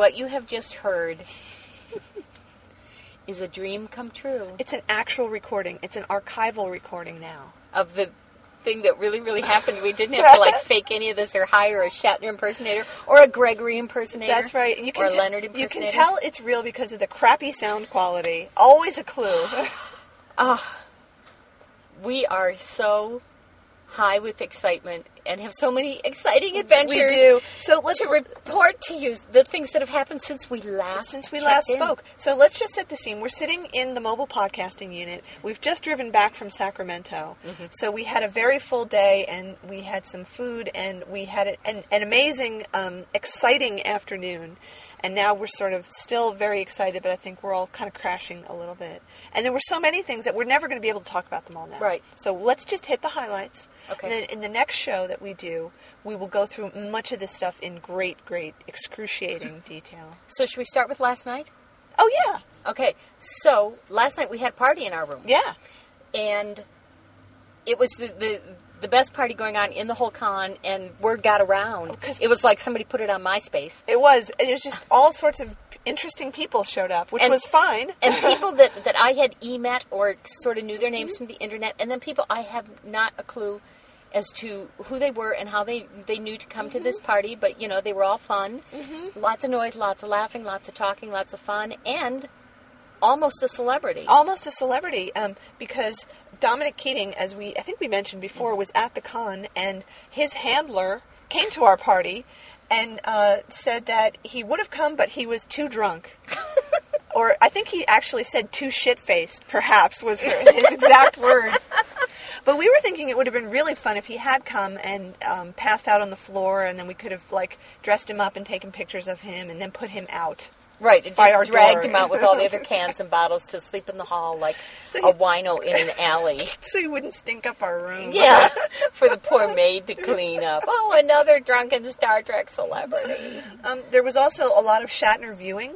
What you have just heard is a dream come true It's an actual recording. It's an archival recording now. of the thing that really, really happened. We didn't have to like fake any of this or hire a Shatner impersonator or a Gregory impersonator. That's right. You can te- Leonard you can tell it's real because of the crappy sound quality. Always a clue. Ah, we are so high with excitement and have so many exciting adventures. we do. So let's to report to you the things that have happened since we last since we last in. spoke. So let's just set the scene. We're sitting in the mobile podcasting unit. We've just driven back from Sacramento. Mm-hmm. So we had a very full day and we had some food and we had an, an amazing, um, exciting afternoon. And now we're sort of still very excited, but I think we're all kind of crashing a little bit. And there were so many things that we're never going to be able to talk about them all now. Right. So let's just hit the highlights. Okay. And then in the next show that we do, we will go through much of this stuff in great, great, excruciating detail. So should we start with last night? Oh yeah, Okay, so last night we had a party in our room. yeah. and it was the, the the best party going on in the whole con, and word got around. Oh, 'cause- it was like somebody put it on MySpace, It was. It was just all sorts of interesting people showed up, which And- was fine. and people that that I had e met or sort of knew their names mm-hmm. from the internet, and then people I have not a clue as to who they were and how they they knew to come to this mm-hmm. party, but you know they were all fun, mm-hmm. lots of noise, lots of laughing, lots of talking, lots of fun, and almost a celebrity. Almost a celebrity, um, because Dominic Keating, as we I think we mentioned before, was at the con, and his handler came to our party and uh, said that he would have come, but he was too drunk. or I think he actually said too shit faced, perhaps, was his exact words. But we were thinking it would have been really fun if he had come and um, passed out on the floor, and then we could have like dressed him up and taken pictures of him, and then put him out. Right, it just dragged door. him out with all the other cans and bottles to sleep in the hall like So a you- wino in an alley. So he wouldn't stink up our room. Yeah, for the poor maid to clean up. Oh, another drunken Star Trek celebrity. Um, there was also a lot of Shatner viewing.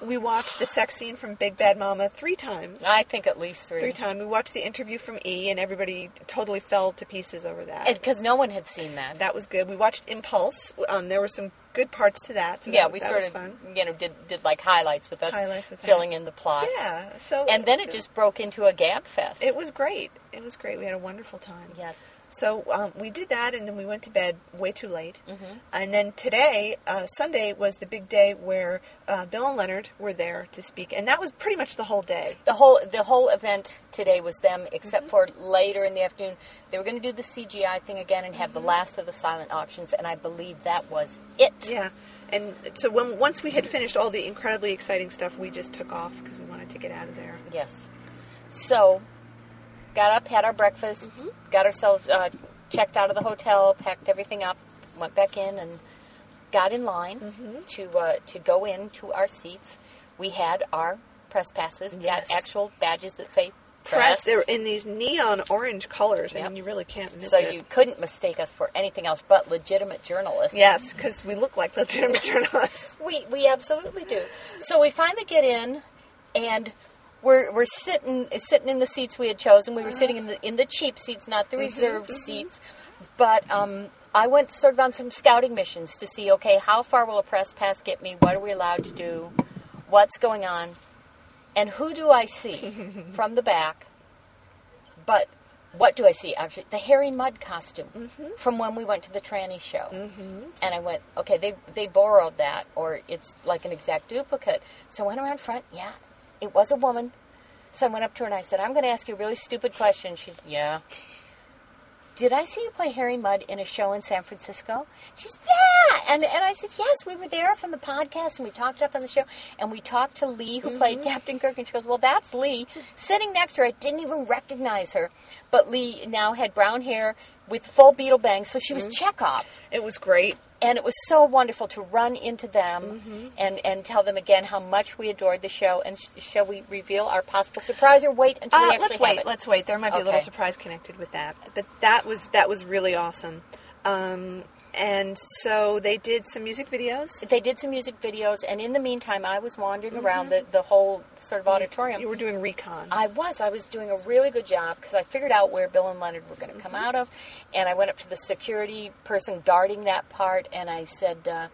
We watched the sex scene from Big Bad Mama three times. I think at least three. Three times. We watched the interview from E, and everybody totally fell to pieces over that. Because no one had seen that. that was good. We watched Impulse. Um, there were some good parts to that. So yeah, that, we that sort of, fun. you know, did did like highlights with us, Highlights with that. filling in the plot. Yeah. So And then it just broke into a gab fest. it was great. It was great. We had a wonderful time. yes. So um, we did that, and then we went to bed way too late. Mm-hmm. And then today, uh, Sunday, was the big day where uh, Bill and Leonard were there to speak, and that was pretty much the whole day. The whole the whole event today was them, Mm-hmm. except for later in the afternoon, they were going to do the CGI thing again and have the last of the silent auctions, and I believe that was it. Yeah, and so when once we had finished all the incredibly exciting stuff, we just took off because we wanted to get out of there. Yes. So, got up, had our breakfast, got ourselves uh, checked out of the hotel, packed everything up, went back in, and got in line to uh, to go in to our seats. We had our press passes, Yes. actual badges that say Press. press. They're in these neon orange colors, Yep. and you really can't miss so it. you couldn't mistake us for anything else but legitimate journalists. Yes, because we look like legitimate journalists. We we absolutely do. So we finally get in, and we're we're sitting sitting in the seats we had chosen. We were sitting in the in the cheap seats, not the reserved seats. But um, I went sort of on some scouting missions to see okay, how far will a press pass get me? What are we allowed to do? What's going on? And who do I see from the back? But what do I see? Actually, the Harry Mudd costume from when we went to the tranny show. Mm-hmm. And I went, okay, they they borrowed that, or it's like an exact duplicate. So I went around front. Yeah, it was a woman. So I went up to her and I said, I'm going to ask you a really stupid question. She's, yeah. Did I see you play Harry Mudd in a show in San Francisco? She said, Yeah. And, and I said, Yes, we were there from the podcast and we talked up on the show. And we talked to Lee, who played mm-hmm. Captain Kirk. And she goes, Well, that's Lee. Sitting next to her, I didn't even recognize her. But Lee now had brown hair with full Beatle bangs, so she was mm-hmm. Chekov. It was great. And it was so wonderful to run into them Mm-hmm. and, and tell them again how much we adored the show. And sh- shall we reveal our possible surprise or wait until Uh, we actually let's have wait. it? Let's wait. There might be a little surprise connected with that, but that was that was really awesome. Um, and so they did some music videos. They did some music videos, and in the meantime, I was wandering around the, the whole sort of auditorium. Mm-hmm. You were doing recon. I was. I was doing a really good job because I figured out where Bill and Leonard were going to come out of, and I went up to the security person guarding that part, and I said, uh,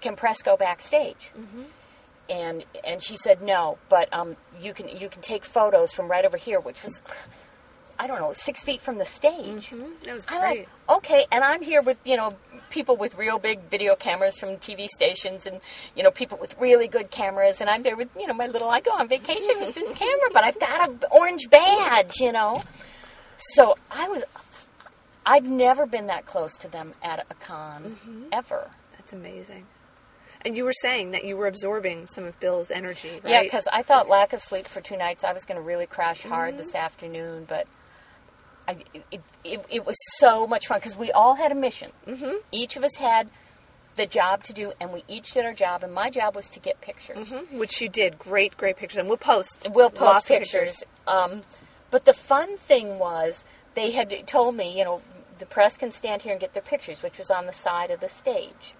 "Can press go backstage?" And and she said no, but um, you can you can take photos from right over here, which was. I don't know, six feet from the stage. Mm-hmm. That was I'm great. like, okay, and I'm here with you know people with real big video cameras from TV stations, and you know people with really good cameras, and I'm there with you know my little. I go on vacation with this camera, but I've got an orange badge, you know. So I was, I've never been that close to them at a con mm-hmm. ever. That's amazing. And you were saying that you were absorbing some of Bill's energy, right? Yeah, because I thought lack of sleep for two nights, I was going to really crash hard this mm-hmm. afternoon, but I, it, it, it was so much fun because we all had a mission. Mm-hmm. Each of us had the job to do, and we each did our job, and my job was to get pictures. Mhm, which you did. Great, great pictures, and we'll post. We'll post of pictures. Um, but the fun thing was, they had told me, you know, the press can stand here and get their pictures, which was on the side of the stage.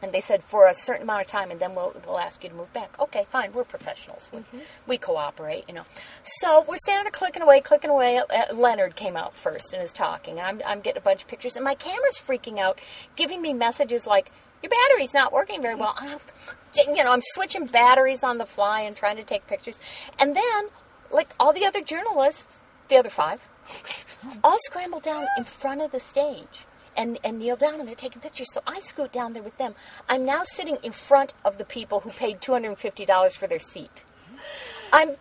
And they said for a certain amount of time, and then we'll we'll ask you to move back. Okay, fine. We're professionals. We, we cooperate, you know. So we're standing there clicking away, clicking away. Uh, Leonard came out first and is talking. I'm I'm getting a bunch of pictures, and my camera's freaking out, giving me messages like, "Your battery's not working very well." And I'm, you know, I'm switching batteries on the fly and trying to take pictures, and then like all the other journalists, the other five, all scramble down in front of the stage and, and kneel down and they're taking pictures. So I scoot down there with them. I'm now sitting in front of the people who paid $250 for their seat. I'm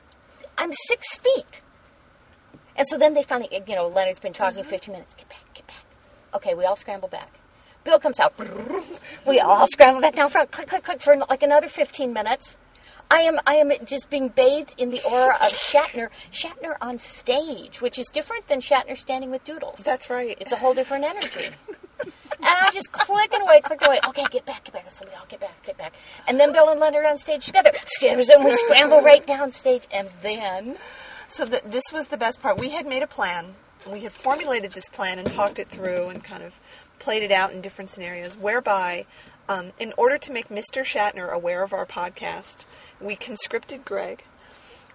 I'm six feet. And so then they finally, you know, Leonard's been talking mm-hmm. 15 minutes. Get back, get back. Okay, we all scramble back. Bill comes out. We all scramble back down front. Click, click, click for like another 15 minutes. I am I am just being bathed in the aura of Shatner. Shatner on stage, which is different than Shatner standing with doodles. That's right. It's a whole different energy. and I'm just clicking away, clicking away. Okay, get back, get back. So we all get back, get back. And then Bill and Leonard on stage together. And we scramble right down stage. And then So th- this was the best part. We had made a plan. We had formulated this plan and talked it through and kind of played it out in different scenarios. Whereby, um, in order to make Mr. Shatner aware of our podcast, we conscripted Greg.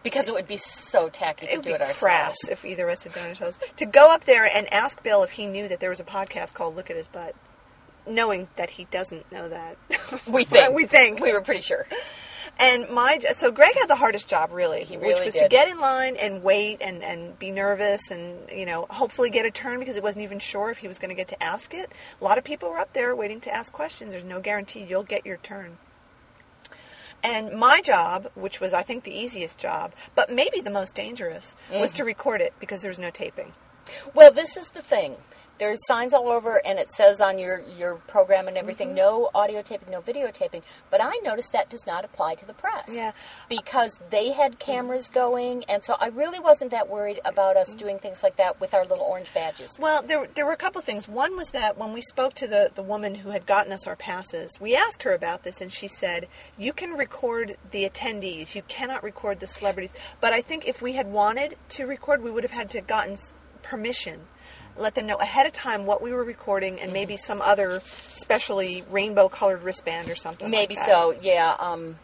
because it would be so tacky to It would do be it ourselves. crass if either of us had done it ourselves. To go up there and ask Bill if he knew that there was a podcast called "Look at His Butt," knowing that he doesn't know that. We think. we think. We were pretty sure. And my so Greg had the hardest job really, He which really was to did. get in line and wait and and be nervous and you know hopefully get a turn because he wasn't even sure if he was going to get to ask it. A lot of people were up there waiting to ask questions. There's no guarantee you'll get your turn. And my job, which was I think the easiest job, but maybe the most dangerous, was Mm-hmm. to record it because there was no taping. Well, this is the thing. There's signs all over, and it says on your your program and everything, Mm-hmm. no audio taping, no videotaping. But I noticed that does not apply to the press. Yeah. because they had cameras going, and so I really wasn't that worried about us doing things like that with our little orange badges. Well, there, there were a couple things. One was that when we spoke to the, the woman who had gotten us our passes, we asked her about this, and she said, You can record the attendees, you cannot record the celebrities. But I think if we had wanted to record, we would have had to gotten permission. Let them know ahead of time what we were recording and maybe some other specially rainbow colored wristband or something. like Maybe that. so. Yeah. Um,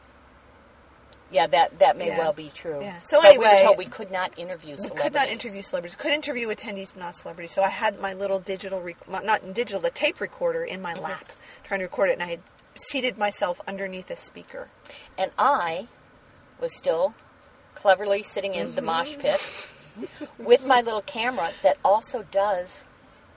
yeah, that that may Yeah. well be true. Yeah. So but we anyway- were told we could not interview Celebrities. We could not interview celebrities. Could interview attendees, but not celebrities. So I had my little digital, rec- not digital, the tape recorder in my lap, trying to record it, and I had seated myself underneath a speaker. And I was still cleverly sitting in the mosh Mm-hmm. pit with my little camera that also does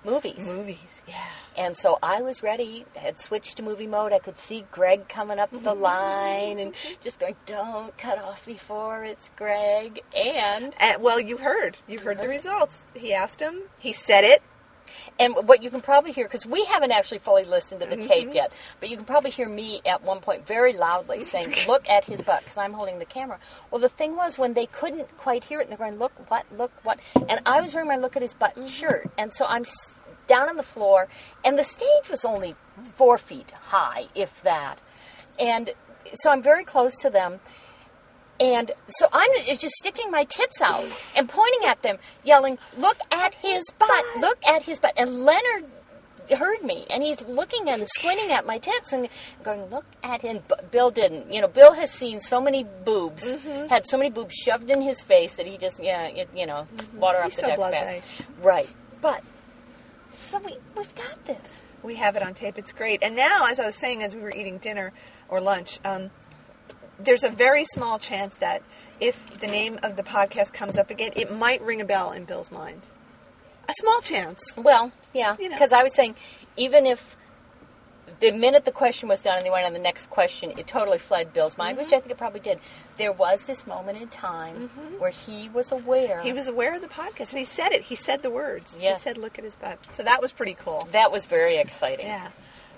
movies. Movies, yeah. And so I was ready, had switched to movie mode. I could see Greg coming up the line and just going, don't cut off before it's Greg. And And well, you heard, you heard the results. He asked him. He said it. And what you can probably hear, because we haven't actually fully listened to the Mm-hmm. tape yet, but you can probably hear me at one point very loudly saying, Look at his butt, because I'm holding the camera. Well, the thing was, when they couldn't quite hear it, and they're going, Look, what, look, what? And I was wearing my Look at His Butt shirt. And so I'm down on the floor, and the stage was only four feet high, if that. And so I'm very close to them. And so I'm just sticking my tits out and pointing at them, yelling, Look at his butt! Look at his butt! And Leonard heard me, and he's looking and squinting at my tits and going, Look at him. But Bill didn't. You know, Bill has seen so many boobs, Mm-hmm. had so many boobs shoved in his face that he just, yeah, it, you know, water off He's the so duck's back. Right. But, so we, we've got this. We have it on tape. It's great. And now, as I was saying, as we were eating dinner or lunch, um, there's a very small chance that if the name of the podcast comes up again, it might ring a bell in Bill's mind. A small chance. Well, yeah, You know. because I was saying, even if the minute the question was done and they went on the next question, it totally fled Bill's mind, Mm-hmm. which I think it probably did. There was this moment in time where he was aware. He was aware of the podcast, and he said it. He said the words. Yes. He said, "Look at his butt." So that was pretty cool. that was very exciting. Yeah.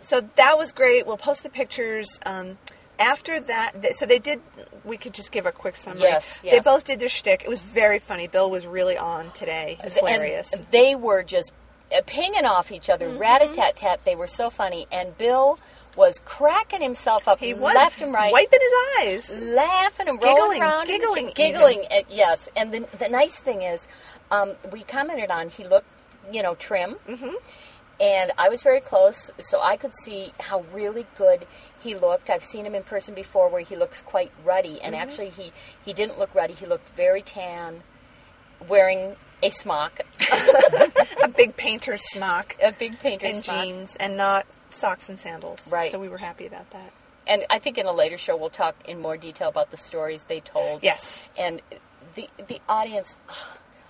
So that was great. We'll post the pictures. Um, after that, th- so they did. We could just give a quick summary. Yes, They both did their shtick. It was very funny. Bill was really on today. It was hilarious. And they were just uh, pinging off each other, Mm-hmm. rat a tat tat. They were so funny. And Bill was cracking himself up he was left and right. wiping his eyes. laughing and rolling Giggling, around, and giggling giggling. At, yes, and the the nice thing is, um, we commented on he looked, you know, trim, mm-hmm. And I was very close, so I could see how really good he looked. I've seen him in person before, where he looks quite ruddy, and Mm-hmm. actually he he didn't look ruddy. He looked very tan, wearing a smock, A big painter's smock a big painter's and smock. jeans, and not socks and sandals. Right. So we were happy about that. And I think in a later show we'll talk in more detail about the stories they told. Yes. And the the audience,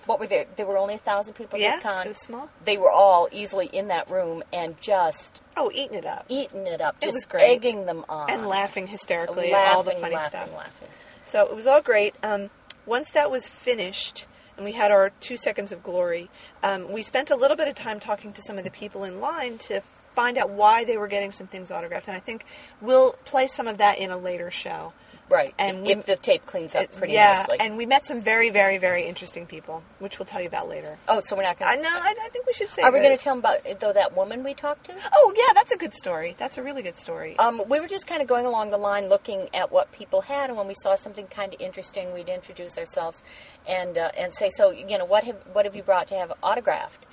what were there? There were only a thousand people at Yeah, this con. it was small. They were all easily in that room and just Oh, eating it up eating it up, It just was great. egging them on, and laughing hysterically laughing, at all the funny laughing, stuff. laughing. So it was all great. Um, once that was finished, and we had our two seconds of glory, um, we spent a little bit of time talking to some of the people in line to find out why they were getting some things autographed. And I think we'll play some of that in a later show. Right. And if we- the tape cleans up pretty yeah, nicely. and we met some very, very, very interesting people, which we'll tell you about later. oh, so we're not I going. know. I, I think we should say. Are we going to tell them about though that woman we talked to? Oh yeah, that's a good story. That's a really good story. Um, we were just kind of going along the line, looking at what people had, and when we saw something kind of interesting, we'd introduce ourselves and uh, and say, "So, you know, what have what have you brought to have autographed?"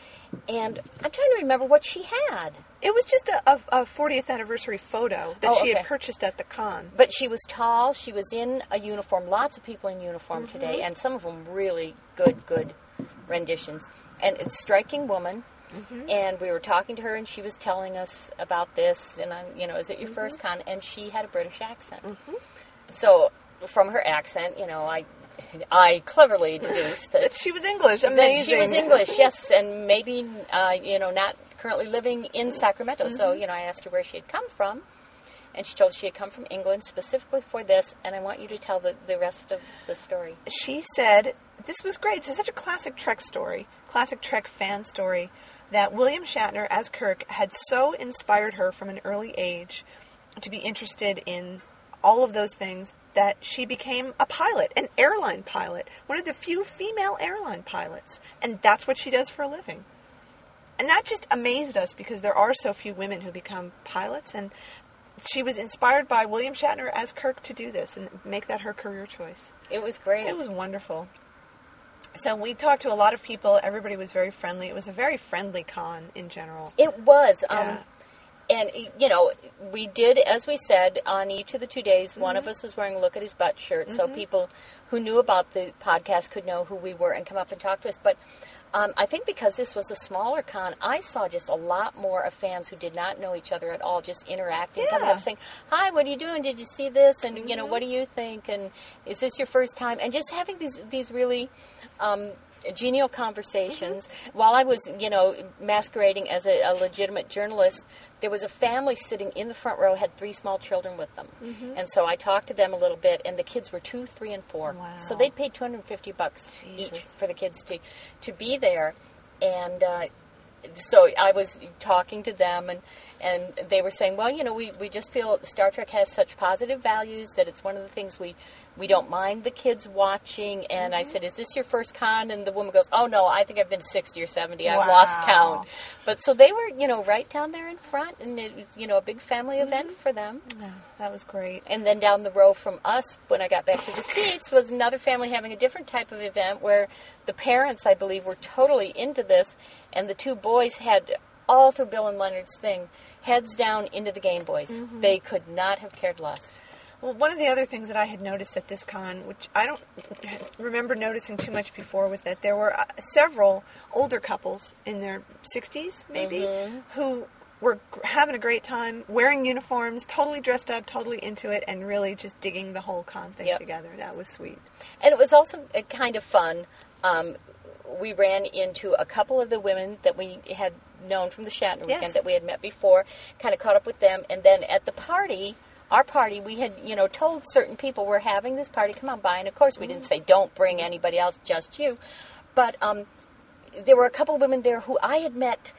And I'm trying to remember what she had, it was just a, a, a 40th anniversary photo that Oh, she okay. had purchased at the con. but she was tall. She was in a uniform. Lots of people in uniform Mm-hmm. today, and some of them really good, good renditions. And it's a striking woman. Mm-hmm. And we were talking to her, and she was telling us about this. And I'm, you know, is it your first Mm-hmm. con? And she had a British accent. So from her accent, you know, I I cleverly deduced that, She was English. that Amazing. she was English, yes, and maybe uh, you know not currently living in Sacramento. So Mm-hmm. you know, I asked her where she had come from, and she told she had come from England specifically for this. And I want you to tell the, the rest of the story. she said this was great. This is such a classic Trek story, classic Trek fan story. that William Shatner as Kirk had so inspired her from an early age to be interested in all of those things that she became a pilot, an airline pilot, one of the few female airline pilots. And that's what she does for a living. And that just amazed us because there are so few women who become pilots. And she was inspired by William Shatner as Kirk to do this and make that her career choice. It was great. It was wonderful. So we talked to a lot of people. Everybody was very friendly. It was a very friendly con in general. It was. Um, Yeah. And, you know, we did, as we said, on each of the two days, one Mm-hmm. of us was wearing a Look at His Butt shirt, so people who knew about the podcast could know who we were and come up and talk to us. But um, I think because this was a smaller con, I saw just a lot more of fans who did not know each other at all, just interacting, coming Yeah. up saying, Hi, what are you doing? Did you see this? And, you know, what do you think? And is this your first time? And just having these, these really. Um, genial conversations. While I was, you know, masquerading as a, a legitimate journalist, there was a family sitting in the front row, had three small children with them, and so I talked to them a little bit. And the kids were two, three, and four, Wow. so they paid two hundred and fifty bucks Jesus. each for the kids to to be there, and. Uh, so I was talking to them, and, and they were saying, well, you know, we, we just feel Star Trek has such positive values that it's one of the things we, we don't mind the kids watching. And I mm-hmm. said, is this your first con? And the woman goes, oh, no, I think I've been 60 or 70. I've lost count. But so they were, you know, right down there in front, and it was, you know, a big family mm-hmm. event for them. Yeah, that was great. And then down the row from us, when I got back to the seats, was another family having a different type of event where the parents, I believe, were totally into this, and the two boys had all through Bill and Leonard's thing, heads down into the Game Boys. They could not have cared less. Well, one of the other things that I had noticed at this con, which I don't remember noticing too much before, was that there were uh, several older couples in their 60s, maybe, who were having a great time, wearing uniforms, totally dressed up, totally into it, and really just digging the whole con thing Yep. together. That was sweet. And it was also uh, kind of fun. Um, we ran into a couple of the women that we had known from the Shatner Yes. weekend that we had met before, kind of caught up with them, and then at the party, our party, we had you know told certain people we're having this party, come on by, and of course we didn't mm. say don't bring anybody else, just you, but um, there were a couple of women there who I had met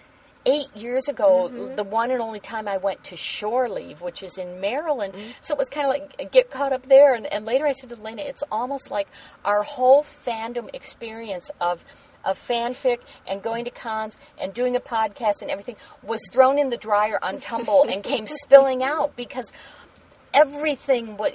eight years ago, mm-hmm. the one and only time I went to Shore Leave, which is in Maryland. Mm. So it was kind of like uh, get caught up there. And, and later I said to Lena, it's almost like our whole fandom experience of of fanfic and going to cons and doing a podcast and everything was thrown in the dryer on tumble and came spilling out because everything wa-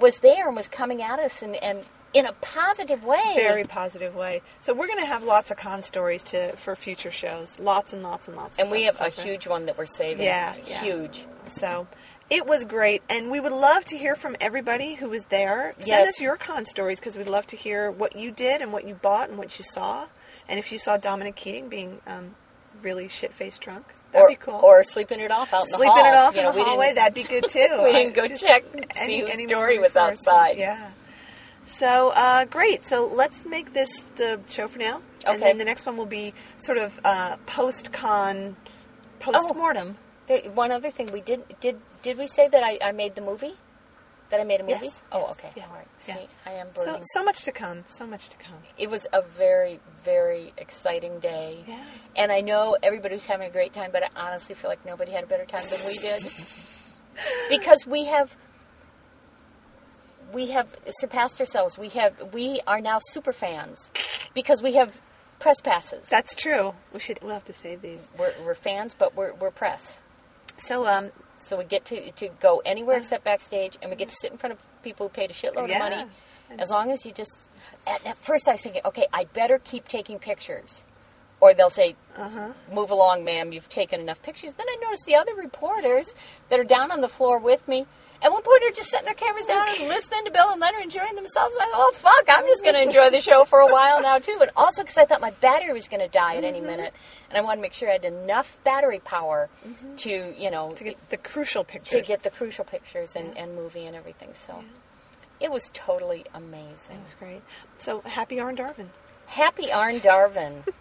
was there and was coming at us and, and in a positive way. Very positive way. So we're going to have lots of con stories to for future shows. Lots and lots and lots. and we have a huge one that we're saving. Yeah, yeah. huge. So it was great, and we would love to hear from everybody who was there. Send Yes. us your con stories because we'd love to hear what you did and what you bought and what you saw, and if you saw Dominic Keating being um, really shit faced drunk, that'd or, be cool. or sleeping it off out in the sleeping it off You in know, the hallway, that'd be good too. We didn't go just check and see more story was outside. Yeah. So uh, great. So let's make this the show for now, and then the next one will be sort of uh, post con, post mortem. One other thing we did did did we say that I, I made the movie? That I made a movie? Yes, Oh, yes, okay. yeah, All right. yeah. See, I am So burning. so much to come. So much to come. it was a very very exciting day. Yeah. And I know everybody's having a great time, but I honestly feel like nobody had a better time than we did. because we have we have surpassed ourselves. We have we are now super fans because we have press passes. That's true. We should. We'll have to save these. We're, we're fans, but we're, we're press. So um, So we get to, to go anywhere except backstage, and we get to sit in front of people who paid a shitload Yeah. of money. As long as you just. At, at first, I was thinking, okay, I better keep taking pictures. Or they'll say, Uh-huh. move along, ma'am, you've taken enough pictures. Then I noticed the other reporters that are down on the floor with me. At one point, they're just setting their cameras down and listening to Bill and Leonard enjoying themselves. I'm like, oh, fuck, I'm just going to enjoy the show for a while now, too. And also because I thought my battery was going to die at any Mm-hmm. minute. And I wanted to make sure I had enough battery power to, you know, to get the crucial pictures, to get the crucial pictures and, and movie and everything. So it was totally amazing. It was great. So happy Arn Darvin. Happy Arn Darvin.